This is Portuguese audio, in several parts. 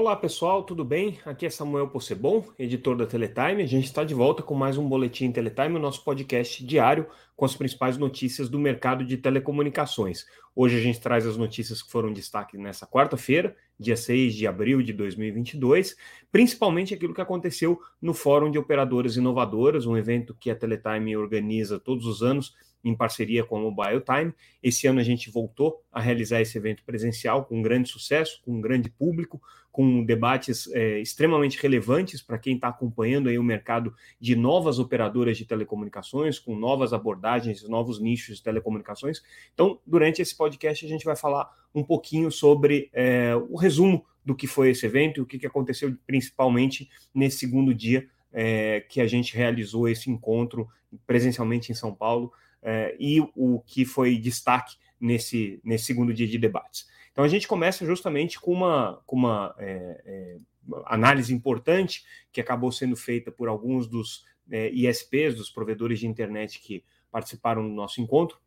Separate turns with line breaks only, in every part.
Olá pessoal, tudo bem? Aqui é Samuel Possebon, editor da Teletime. A gente está de volta com mais um Boletim Teletime, o nosso podcast diário com as principais notícias do mercado de telecomunicações. Hoje a gente traz as notícias que foram destaque nessa quarta-feira, dia 6 de abril de 2022, principalmente aquilo que aconteceu no Fórum de Operadoras Inovadoras, um evento que a Teletime organiza todos os anos em parceria com a Mobile Time. Esse ano a gente voltou a realizar esse evento presencial com um grande sucesso, com um grande público, com debates é, extremamente relevantes para quem está acompanhando aí o mercado de novas operadoras de telecomunicações, com novas abordagens, novos nichos de telecomunicações. Então, durante esse podcast, a gente vai falar um pouquinho sobre é, o resumo do que foi esse evento e o que, que aconteceu principalmente nesse segundo dia é, que a gente realizou esse encontro presencialmente em São Paulo é, e o que foi destaque nesse, nesse segundo dia de debates. Então a gente começa justamente com uma, com uma é, é, análise importante que acabou sendo feita por alguns dos é, ISPs, dos provedores de internet que participaram do nosso encontro.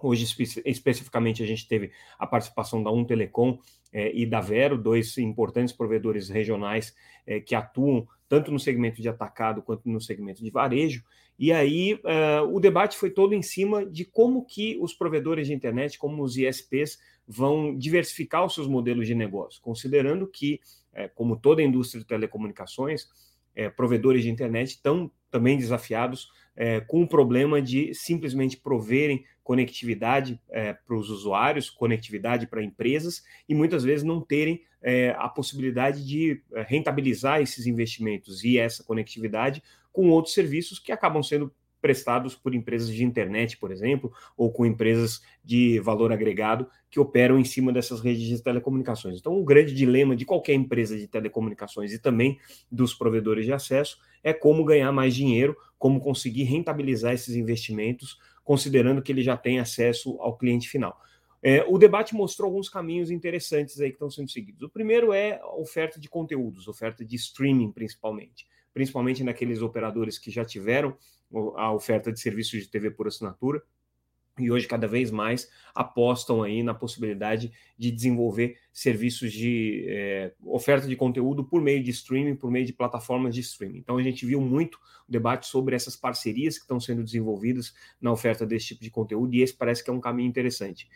Hoje, espe especificamente, a gente teve a participação da Um Telecom é, e da Vero, dois importantes provedores regionais é, que atuam tanto no segmento de atacado quanto no segmento de varejo. E aí uh, o debate foi todo em cima de como que os provedores de internet, como os ISPs, vão diversificar os seus modelos de negócio, considerando que, é, como toda a indústria de telecomunicações, é, provedores de internet estão também desafiados é, com o problema de simplesmente proverem conectividade é, para os usuários, conectividade para empresas, e muitas vezes não terem é, a possibilidade de é, rentabilizar esses investimentos e essa conectividade com outros serviços que acabam sendo prestados por empresas de internet, por exemplo, ou com empresas de valor agregado que operam em cima dessas redes de telecomunicações. Então, o grande dilema de qualquer empresa de telecomunicações e também dos provedores de acesso é como ganhar mais dinheiro, como conseguir rentabilizar esses investimentos, considerando que ele já tem acesso ao cliente final. É, o debate mostrou alguns caminhos interessantes aí que estão sendo seguidos. O primeiro é a oferta de conteúdos, oferta de streaming principalmente, principalmente naqueles operadores que já tiveram a oferta de serviços de TV por assinatura e hoje cada vez mais apostam aí na possibilidade de desenvolver serviços de é, oferta de conteúdo por meio de streaming, por meio de plataformas de streaming. Então a gente viu muito o debate sobre essas parcerias que estão sendo desenvolvidas na oferta desse tipo de conteúdo e esse parece que é um caminho interessante.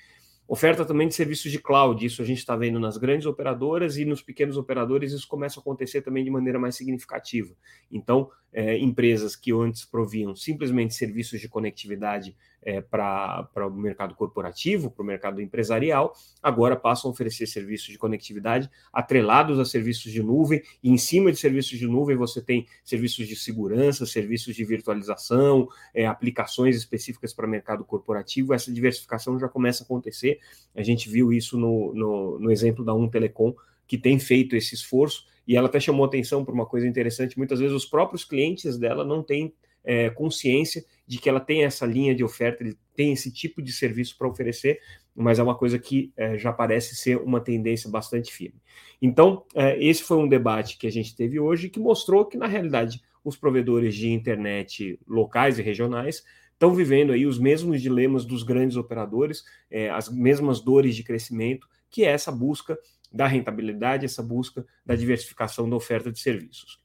Oferta também de serviços de cloud, isso a gente está vendo nas grandes operadoras e nos pequenos operadores, isso começa a acontecer também de maneira mais significativa. Então, é, empresas que antes proviam simplesmente serviços de conectividade é, para o mercado corporativo, para o mercado empresarial, agora passam a oferecer serviços de conectividade atrelados a serviços de nuvem, e em cima de serviços de nuvem você tem serviços de segurança, serviços de virtualização, é, aplicações específicas para mercado corporativo. Essa diversificação já começa a acontecer. A gente viu isso no, no, no exemplo da Um Telecom, que tem feito esse esforço, e ela até chamou atenção para uma coisa interessante: muitas vezes os próprios clientes dela não têm é, consciência de que ela tem essa linha de oferta, ele tem esse tipo de serviço para oferecer, mas é uma coisa que é, já parece ser uma tendência bastante firme. Então, é, esse foi um debate que a gente teve hoje que mostrou que, na realidade, os provedores de internet locais e regionais estão vivendo aí os mesmos dilemas dos grandes operadores, é, as mesmas dores de crescimento, que é essa busca da rentabilidade, essa busca da diversificação da oferta de serviços.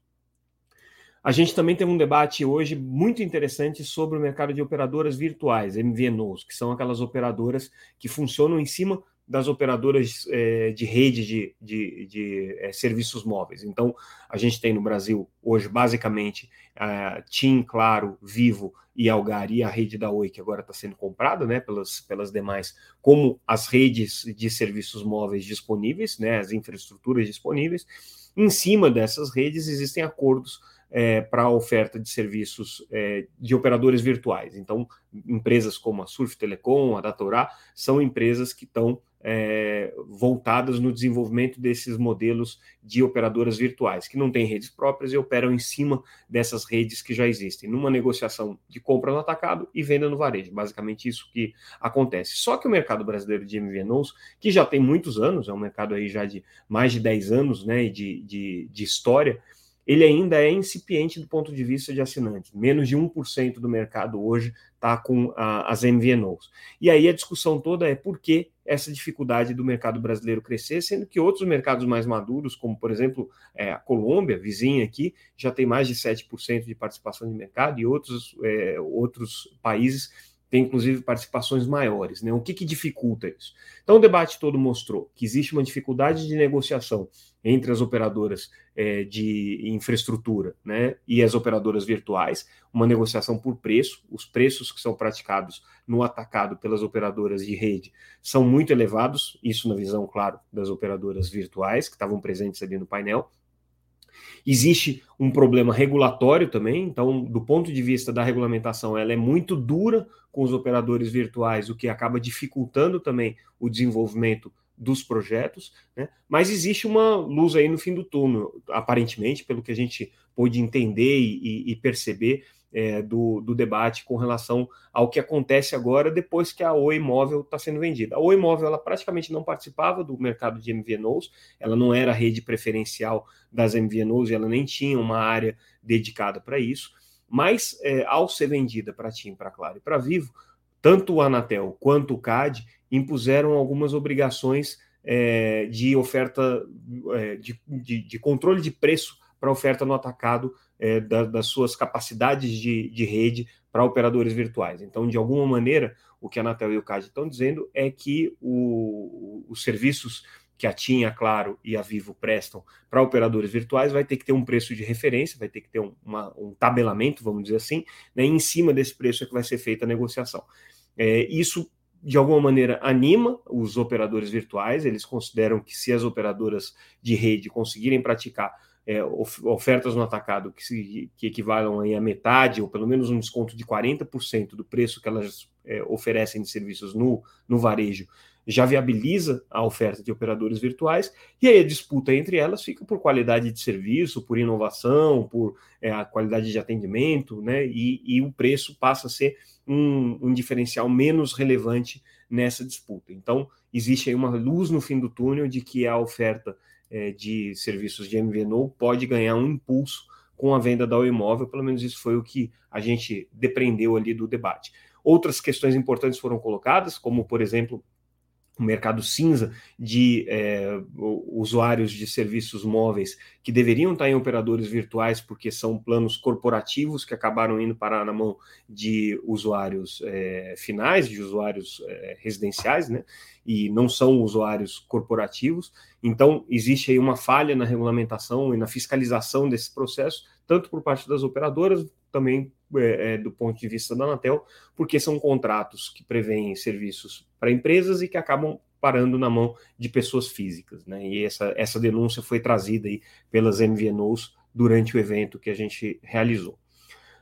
A gente também tem um debate hoje muito interessante sobre o mercado de operadoras virtuais, MVNOs, que são aquelas operadoras que funcionam em cima das operadoras é, de rede de, de, de é, serviços móveis. Então, a gente tem no Brasil hoje, basicamente, a TIM, Claro, Vivo e Algar e a rede da Oi, que agora está sendo comprada né, pelas, pelas demais, como as redes de serviços móveis disponíveis, né, as infraestruturas disponíveis. Em cima dessas redes existem acordos é, para a oferta de serviços é, de operadores virtuais. Então, empresas como a Surf Telecom, a Datorá, são empresas que estão é, voltadas no desenvolvimento desses modelos de operadoras virtuais, que não têm redes próprias e operam em cima dessas redes que já existem, numa negociação de compra no atacado e venda no varejo. Basicamente isso que acontece. Só que o mercado brasileiro de MVNOs, que já tem muitos anos, é um mercado aí já de mais de 10 anos né, de, de, de história, ele ainda é incipiente do ponto de vista de assinantes. Menos de 1% do mercado hoje está com a, as MVNOs. E aí a discussão toda é por que essa dificuldade do mercado brasileiro crescer, sendo que outros mercados mais maduros, como por exemplo é, a Colômbia, vizinha aqui, já tem mais de 7% de participação de mercado, e outros, é, outros países tem inclusive participações maiores. Né? O que, que dificulta isso? Então, o debate todo mostrou que existe uma dificuldade de negociação entre as operadoras é, de infraestrutura né, e as operadoras virtuais, uma negociação por preço. Os preços que são praticados no atacado pelas operadoras de rede são muito elevados, isso na visão, claro, das operadoras virtuais que estavam presentes ali no painel. Existe um problema regulatório também, então, do ponto de vista da regulamentação, ela é muito dura com os operadores virtuais, o que acaba dificultando também o desenvolvimento dos projetos, né? mas existe uma luz aí no fim do túnel, aparentemente, pelo que a gente pôde entender e, e perceber é, do, do, debate com relação ao que acontece agora depois que a Oi Móvel está sendo vendida. A Oi Móvel ela praticamente não participava do mercado de MVNOs, ela não era a rede preferencial das MVNOs e ela nem tinha uma área dedicada para isso, mas é, ao ser vendida para TIM, para Claro e para Vivo, tanto o Anatel quanto o CAD impuseram algumas obrigações é, de oferta, é, de, de, de controle de preço para oferta no atacado é, da, das suas capacidades de, de rede para operadores virtuais. Então, de alguma maneira, o que a Anatel e o CAD estão dizendo é que o, os serviços que a TIM, a Claro e a Vivo prestam para operadores virtuais vai ter que ter um preço de referência, vai ter que ter um, uma, um tabelamento, vamos dizer assim, né, e em cima desse preço é que vai ser feita a negociação. É, isso de alguma maneira anima os operadores virtuais, eles consideram que se as operadoras de rede conseguirem praticar é, ofertas no atacado que, se, que equivalam a metade, ou pelo menos um desconto de 40% do preço que elas é, oferecem de serviços no, no varejo, já viabiliza a oferta de operadores virtuais, e aí a disputa entre elas fica por qualidade de serviço, por inovação, por é, a qualidade de atendimento, né? E, e, o preço passa a ser um, um diferencial menos relevante nessa disputa. Então, existe aí uma luz no fim do túnel de que a oferta é, de serviços de MVNO pode ganhar um impulso com a venda da imóvel, pelo menos isso foi o que a gente depreendeu ali do debate. Outras questões importantes foram colocadas, como, por exemplo, o mercado cinza de é, usuários de serviços móveis que deveriam estar em operadores virtuais porque são planos corporativos que acabaram indo parar na mão de usuários é, finais, de usuários é, residenciais, né? E não são usuários corporativos. Então, existe aí uma falha na regulamentação e na fiscalização desse processo, tanto por parte das operadoras, também é, é, do ponto de vista da Anatel, porque são contratos que prevêem serviços para empresas e que acabam parando na mão de pessoas físicas. Né? E essa, essa denúncia foi trazida aí pelas MVNOs durante o evento que a gente realizou.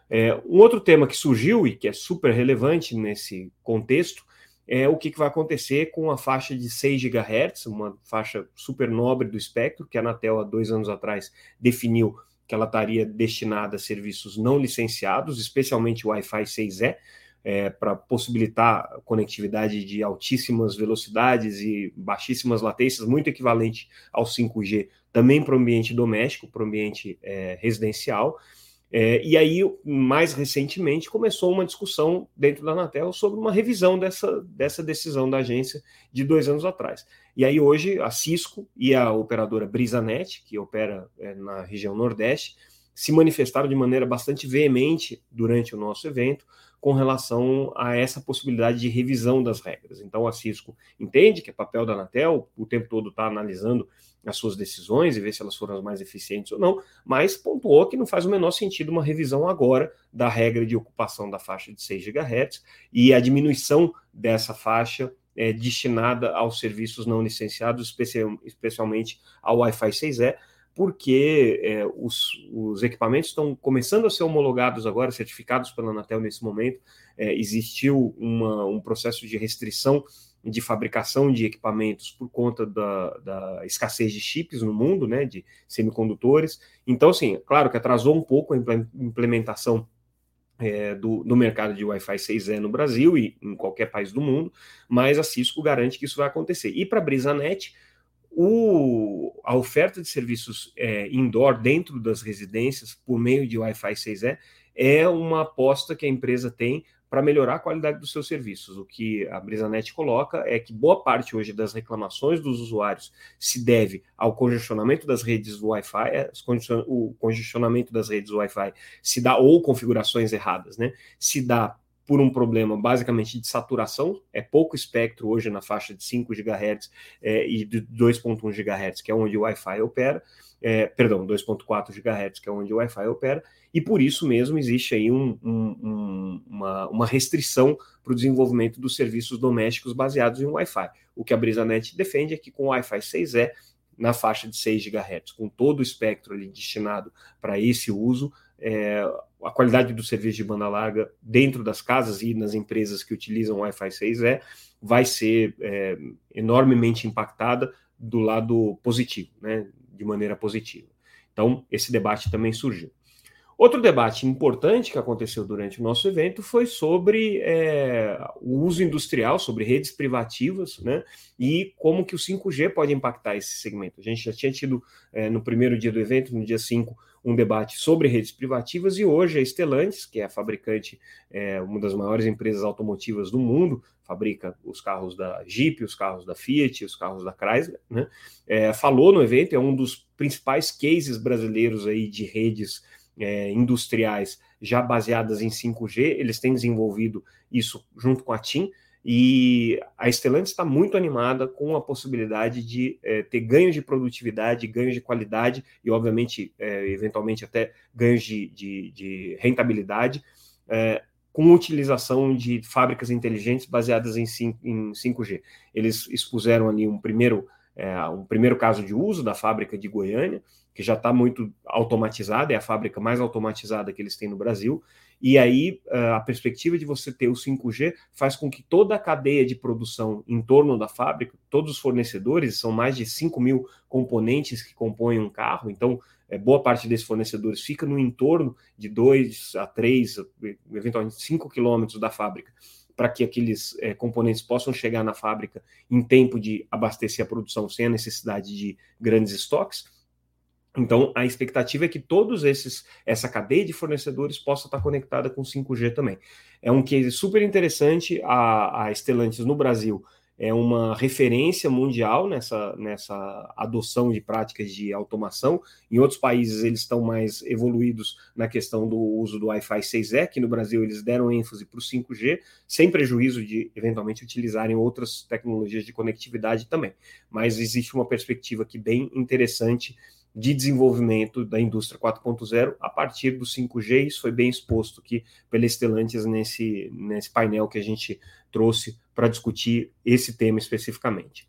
É, um outro tema que surgiu e que é super relevante nesse contexto é o que, que vai acontecer com a faixa de 6 GHz, uma faixa super nobre do espectro, que a Anatel há dois anos atrás definiu que ela estaria destinada a serviços não licenciados, especialmente o Wi-Fi 6E, é, para possibilitar conectividade de altíssimas velocidades e baixíssimas latências, muito equivalente ao 5G, também para o ambiente doméstico, para o ambiente é, residencial. É, e aí, mais recentemente, começou uma discussão dentro da Anatel sobre uma revisão dessa, dessa decisão da agência de dois anos atrás. E aí, hoje, a Cisco e a operadora BrisaNet, que opera é, na região Nordeste, se manifestaram de maneira bastante veemente durante o nosso evento com relação a essa possibilidade de revisão das regras. Então, a Cisco entende que é papel da Anatel, o tempo todo está analisando as suas decisões e ver se elas foram as mais eficientes ou não, mas pontuou que não faz o menor sentido uma revisão agora da regra de ocupação da faixa de 6 GHz e a diminuição dessa faixa é, destinada aos serviços não licenciados, especial, especialmente ao Wi-Fi 6E, porque é, os, os, equipamentos estão começando a ser homologados agora, certificados pela Anatel nesse momento. É, existiu uma, um processo de restrição de fabricação de equipamentos por conta da, da, escassez de chips no mundo, né, de semicondutores. Então, assim, claro que atrasou um pouco a implementação é, do, do, mercado de Wi-Fi 6E no Brasil e em qualquer país do mundo, mas a Cisco garante que isso vai acontecer. E para a BrisaNet, o, a oferta de serviços é, indoor dentro das residências por meio de Wi-Fi 6E é uma aposta que a empresa tem para melhorar a qualidade dos seus serviços. O que a BrisaNet coloca é que boa parte hoje das reclamações dos usuários se deve ao congestionamento das redes do Wi-Fi, é, o congestionamento das redes Wi-Fi se dá, ou configurações erradas, né? Se dá por um problema basicamente de saturação, é pouco espectro hoje na faixa de 5 GHz é, e de 2.1 GHz, que é onde o Wi-Fi opera, é, perdão, 2.4 GHz, que é onde o Wi-Fi opera, e por isso mesmo existe aí um, um, uma, uma, restrição para o desenvolvimento dos serviços domésticos baseados em Wi-Fi. O que a BrisaNet defende é que com o Wi-Fi 6E, na faixa de 6 GHz, com todo o espectro ali destinado para esse uso, é, a qualidade do serviço de banda larga dentro das casas e nas empresas que utilizam Wi-Fi 6E vai ser é, enormemente impactada do lado positivo, né, de maneira positiva. Então, esse debate também surgiu. Outro debate importante que aconteceu durante o nosso evento foi sobre é, o uso industrial, sobre redes privativas, né? E como que o 5G pode impactar esse segmento. A gente já tinha tido é, no primeiro dia do evento, no dia 5, um debate sobre redes privativas, e hoje a Stellantis, que é a fabricante, é, uma das maiores empresas automotivas do mundo, fabrica os carros da Jeep, os carros da Fiat, os carros da Chrysler, né? É, falou no evento, é um dos principais cases brasileiros aí de redes é, industriais já baseadas em 5G, eles têm desenvolvido isso junto com a TIM, e a Stellantis está muito animada com a possibilidade de é, ter ganhos de produtividade, ganhos de qualidade e, obviamente, é, eventualmente até ganhos de, de, de rentabilidade, é, com utilização de fábricas inteligentes baseadas em, 5, em 5G. Eles expuseram ali um primeiro, um primeiro caso de uso da fábrica de Goiânia, que já está muito automatizada, é a fábrica mais automatizada que eles têm no Brasil. E aí a perspectiva de você ter o 5G faz com que toda a cadeia de produção em torno da fábrica, todos os fornecedores, são mais de 5 mil componentes que compõem um carro, então é, boa parte desses fornecedores fica no entorno de 2 a 3, eventualmente 5 quilômetros da fábrica para que aqueles é, componentes possam chegar na fábrica em tempo de abastecer a produção sem a necessidade de grandes estoques. Então, a expectativa é que todos esses, essa cadeia de fornecedores possa estar conectada com 5G também. É um case super interessante. A, a Stellantis no Brasil é uma referência mundial nessa, nessa adoção de práticas de automação. Em outros países, eles estão mais evoluídos na questão do uso do Wi-Fi 6E, que no Brasil eles deram ênfase para o 5G, sem prejuízo de eventualmente utilizarem outras tecnologias de conectividade também. Mas existe uma perspectiva aqui bem interessante de desenvolvimento da indústria 4.0 a partir do 5G. Isso foi bem exposto aqui pela Stellantis nesse, nesse painel que a gente trouxe para discutir esse tema especificamente.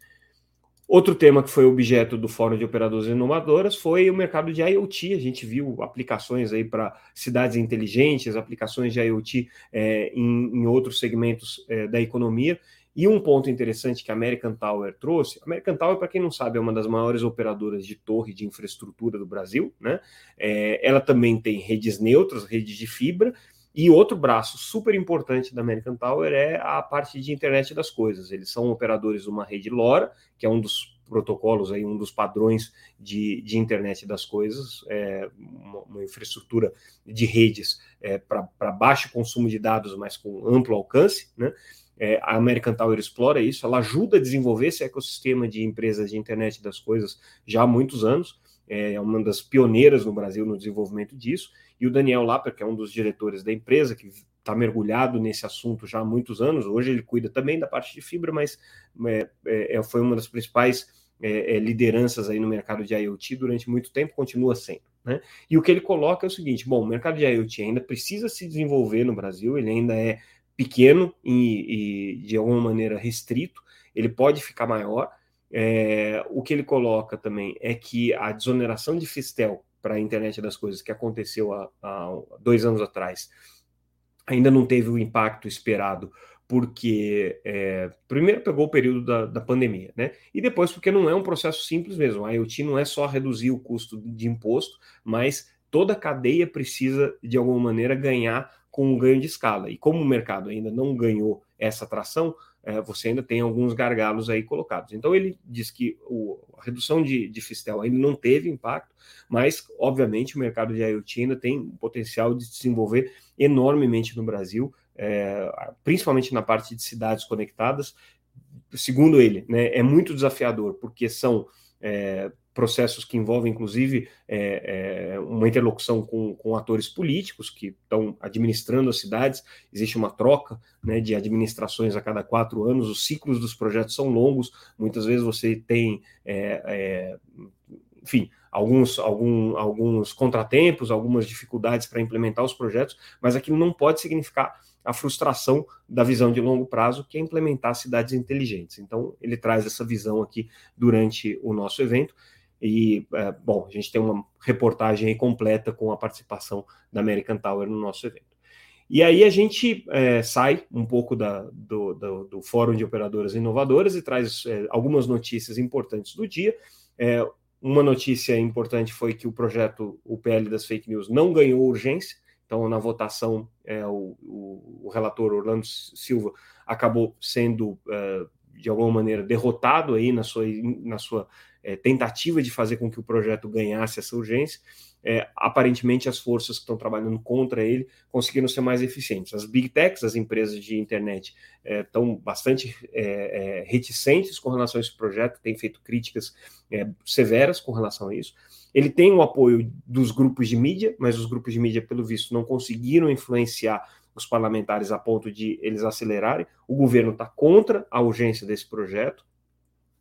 Outro tema que foi objeto do Fórum de Operadoras Inovadoras foi o mercado de IoT. A gente viu aplicações aí para cidades inteligentes, aplicações de IoT é, em, em, outros segmentos é, da economia. E um ponto interessante que a American Tower trouxe, a American Tower, para quem não sabe, é uma das maiores operadoras de torre de infraestrutura do Brasil, né? É, ela também tem redes neutras, redes de fibra, e outro braço super importante da American Tower é a parte de internet das coisas. Eles são operadores de uma rede LoRa, que é um dos protocolos aí, um dos padrões de, de internet das coisas, é uma, uma infraestrutura de redes é, para baixo consumo de dados, mas com amplo alcance, né? É, a American Tower explora isso, ela ajuda a desenvolver esse ecossistema de empresas de internet das coisas já há muitos anos, é, é uma das pioneiras no Brasil no desenvolvimento disso, e o Daniel Lapper, que é um dos diretores da empresa, que está mergulhado nesse assunto já há muitos anos, hoje ele cuida também da parte de fibra, mas é, é, é foi uma das principais é, lideranças aí no mercado de IoT durante muito tempo, continua sendo. Né? E o que ele coloca é o seguinte: bom, o mercado de IoT ainda precisa se desenvolver no Brasil, ele ainda é pequeno e, e de alguma maneira restrito, ele pode ficar maior. É, o que ele coloca também é que a desoneração de Fistel para a internet das coisas que aconteceu há, há, dois anos atrás ainda não teve o impacto esperado, porque é, primeiro pegou o período da, da, pandemia, né? E depois porque não é um processo simples mesmo. A IoT não é só reduzir o custo de imposto, mas toda a cadeia precisa, de alguma maneira, ganhar com um ganho de escala. E como o mercado ainda não ganhou essa tração, é, você ainda tem alguns gargalos aí colocados. Então ele diz que o, a redução de, de Fistel ainda não teve impacto, mas obviamente o mercado de IoT ainda tem o potencial de se desenvolver enormemente no Brasil, é, principalmente na parte de cidades conectadas. Segundo ele, né, é muito desafiador, porque são é, processos que envolvem, inclusive, é, é, uma interlocução com, com, atores políticos que estão administrando as cidades. Existe uma troca né, de administrações a cada quatro anos, os ciclos dos projetos são longos, muitas vezes você tem, é, é enfim, alguns, algum, alguns contratempos, algumas dificuldades para implementar os projetos, mas aquilo não pode significar a frustração da visão de longo prazo, que é implementar cidades inteligentes. Então, ele traz essa visão aqui durante o nosso evento. E, é, bom, a gente tem uma reportagem completa com a participação da American Tower no nosso evento. E aí a gente é, sai um pouco da, do, do, do, Fórum de Operadoras Inovadoras e traz é, algumas notícias importantes do dia. É, uma notícia importante foi que o projeto, o PL das fake news, não ganhou urgência. Então, na votação, é, o, o, o, relator Orlando Silva acabou sendo, é, de alguma maneira, derrotado aí na sua, na sua é, tentativa de fazer com que o projeto ganhasse essa urgência, é, aparentemente as forças que estão trabalhando contra ele conseguiram ser mais eficientes. As big techs, as empresas de internet, é, estão bastante é, é, reticentes com relação a esse projeto, têm feito críticas é, severas com relação a isso. Ele tem o apoio dos grupos de mídia, mas os grupos de mídia, pelo visto, não conseguiram influenciar os parlamentares a ponto de eles acelerarem. O governo está contra a urgência desse projeto.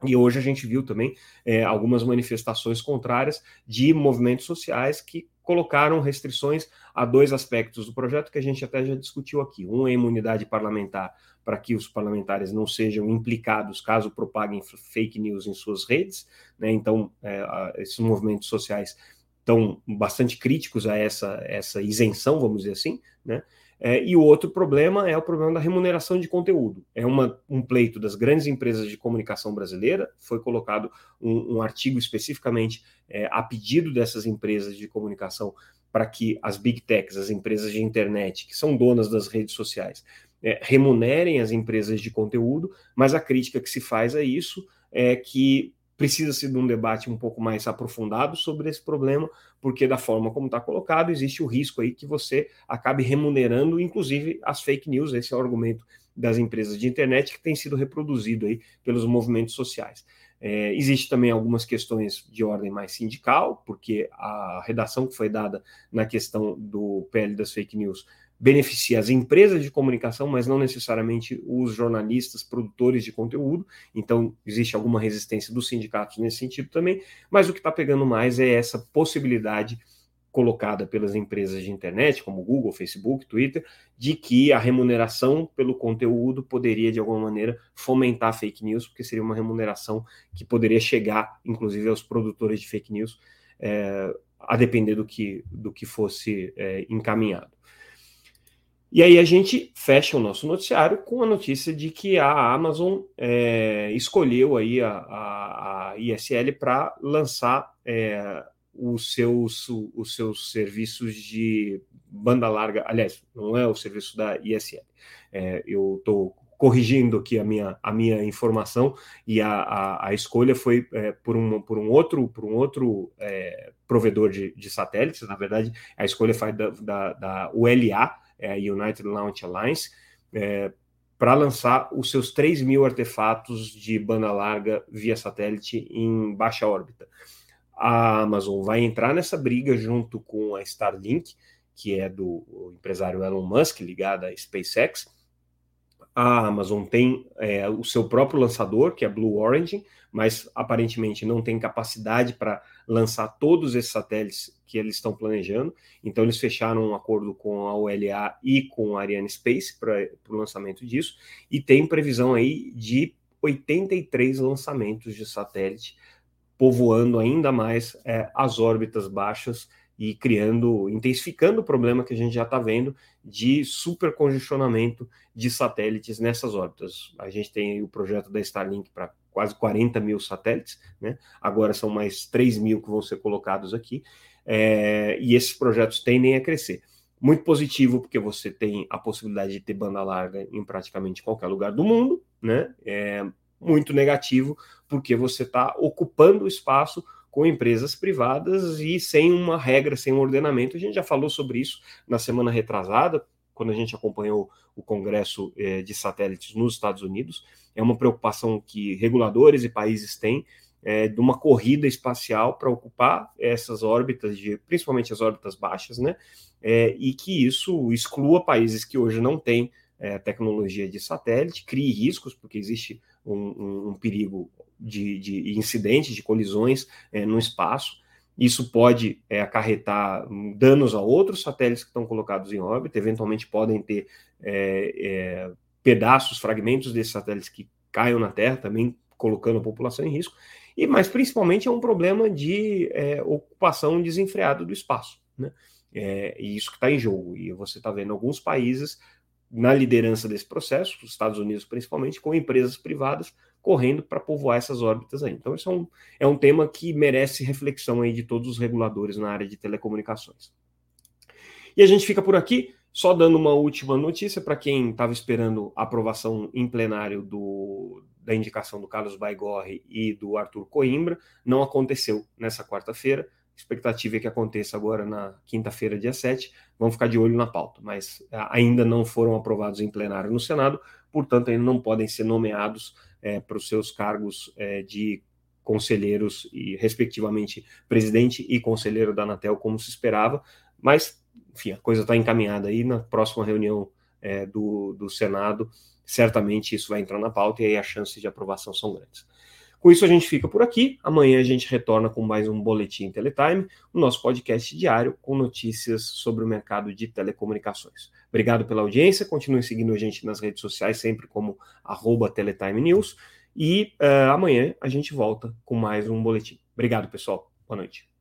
E hoje a gente viu também é, algumas manifestações contrárias de movimentos sociais que colocaram restrições a dois aspectos do projeto que a gente até já discutiu aqui. Um é imunidade parlamentar, para que os parlamentares não sejam implicados caso propaguem fake news em suas redes. Né? Então, é, esses movimentos sociais estão bastante críticos a essa, essa isenção, vamos dizer assim, né? É, e o outro problema é o problema da remuneração de conteúdo. É uma, um pleito das grandes empresas de comunicação brasileira. Foi colocado um, um artigo especificamente é, a pedido dessas empresas de comunicação para que as big techs, as empresas de internet, que são donas das redes sociais, é, remunerem as empresas de conteúdo, mas a crítica que se faz a isso é que precisa-se de um debate um pouco mais aprofundado sobre esse problema, porque da forma como está colocado, existe o risco aí que você acabe remunerando, inclusive, as fake news, esse é o argumento das empresas de internet que tem sido reproduzido aí pelos movimentos sociais. É, existe também algumas questões de ordem mais sindical, porque a redação que foi dada na questão do PL das fake news beneficia as empresas de comunicação, mas não necessariamente os jornalistas, produtores de conteúdo. Então, existe alguma resistência dos sindicatos nesse sentido também, mas o que está pegando mais é essa possibilidade colocada pelas empresas de internet, como Google, Facebook, Twitter, de que a remuneração pelo conteúdo poderia, de alguma maneira, fomentar fake news, porque seria uma remuneração que poderia chegar, inclusive, aos produtores de fake news, é, a depender do que, do que fosse é, encaminhado. E aí a gente fecha o nosso noticiário com a notícia de que a Amazon é, escolheu aí a, a, a ISL para lançar é, os, seus, os seus serviços de banda larga. Aliás, não é o serviço da ISL. É, eu estou corrigindo aqui a minha, a minha informação e a, a, a escolha foi é, por, um, por um outro, por um outro é, provedor de, de satélites. Na verdade, a escolha foi da, da, da ULA é, United Launch Alliance, é, para lançar os seus 3 mil artefatos de banda larga via satélite em baixa órbita. A Amazon vai entrar nessa briga junto com a Starlink, que é do empresário Elon Musk, ligada à SpaceX. A Amazon tem é, o seu próprio lançador, que é Blue Origin, mas aparentemente não tem capacidade para lançar todos esses satélites que eles estão planejando. Então, eles fecharam um acordo com a ULA e com a Ariane Space para o lançamento disso, e tem previsão aí de 83 lançamentos de satélite, povoando ainda mais é, as órbitas baixas e criando, intensificando o problema que a gente já está vendo de supercongestionamento de satélites nessas órbitas. A gente tem o projeto da Starlink para quase 40 mil satélites, né? Agora são mais 3 mil que vão ser colocados aqui, é, e esses projetos tendem a crescer. Muito positivo, porque você tem a possibilidade de ter banda larga em praticamente qualquer lugar do mundo, né? É muito negativo, porque você está ocupando o espaço com empresas privadas e sem uma regra, sem um ordenamento. A gente já falou sobre isso na semana retrasada, quando a gente acompanhou o Congresso eh, de Satélites nos Estados Unidos. É uma preocupação que reguladores e países têm é, de uma corrida espacial para ocupar essas órbitas, de, principalmente as órbitas baixas, né? É, e que isso exclua países que hoje não têm tecnologia de satélite, crie riscos, porque existe um, um, um perigo de, de, incidentes, de colisões no espaço. Isso pode é, acarretar danos a outros satélites que estão colocados em órbita, eventualmente podem ter é, é, pedaços, fragmentos desses satélites que caiam na Terra, também colocando a população em risco e mas principalmente é um problema de é, ocupação desenfreada do espaço, né? É, e isso que está em jogo. E você está vendo alguns países na liderança desse processo, os Estados Unidos principalmente, com empresas privadas correndo para povoar essas órbitas aí. Então, isso é um, é um tema que merece reflexão aí de todos os reguladores na área de telecomunicações. E a gente fica por aqui. Só dando uma última notícia para quem estava esperando a aprovação em plenário do, da indicação do Carlos Baigorre e do Arthur Coimbra, não aconteceu nessa quarta-feira. Expectativa é que aconteça agora na quinta-feira, dia 7. Vamos ficar de olho na pauta, mas ainda não foram aprovados em plenário no Senado, portanto, ainda não podem ser nomeados é, para os seus cargos é, de conselheiros e, respectivamente, presidente e conselheiro da Anatel, como se esperava, mas enfim, a coisa está encaminhada aí na próxima reunião é, do, do Senado, certamente isso vai entrar na pauta e aí as chances de aprovação são grandes. Com isso a gente fica por aqui. Amanhã a gente retorna com mais um Boletim Teletime, o nosso podcast diário com notícias sobre o mercado de telecomunicações. Obrigado pela audiência, continue seguindo a gente nas redes sociais, sempre como arroba Teletime News. E uh, amanhã a gente volta com mais um boletim. Obrigado, pessoal. Boa noite.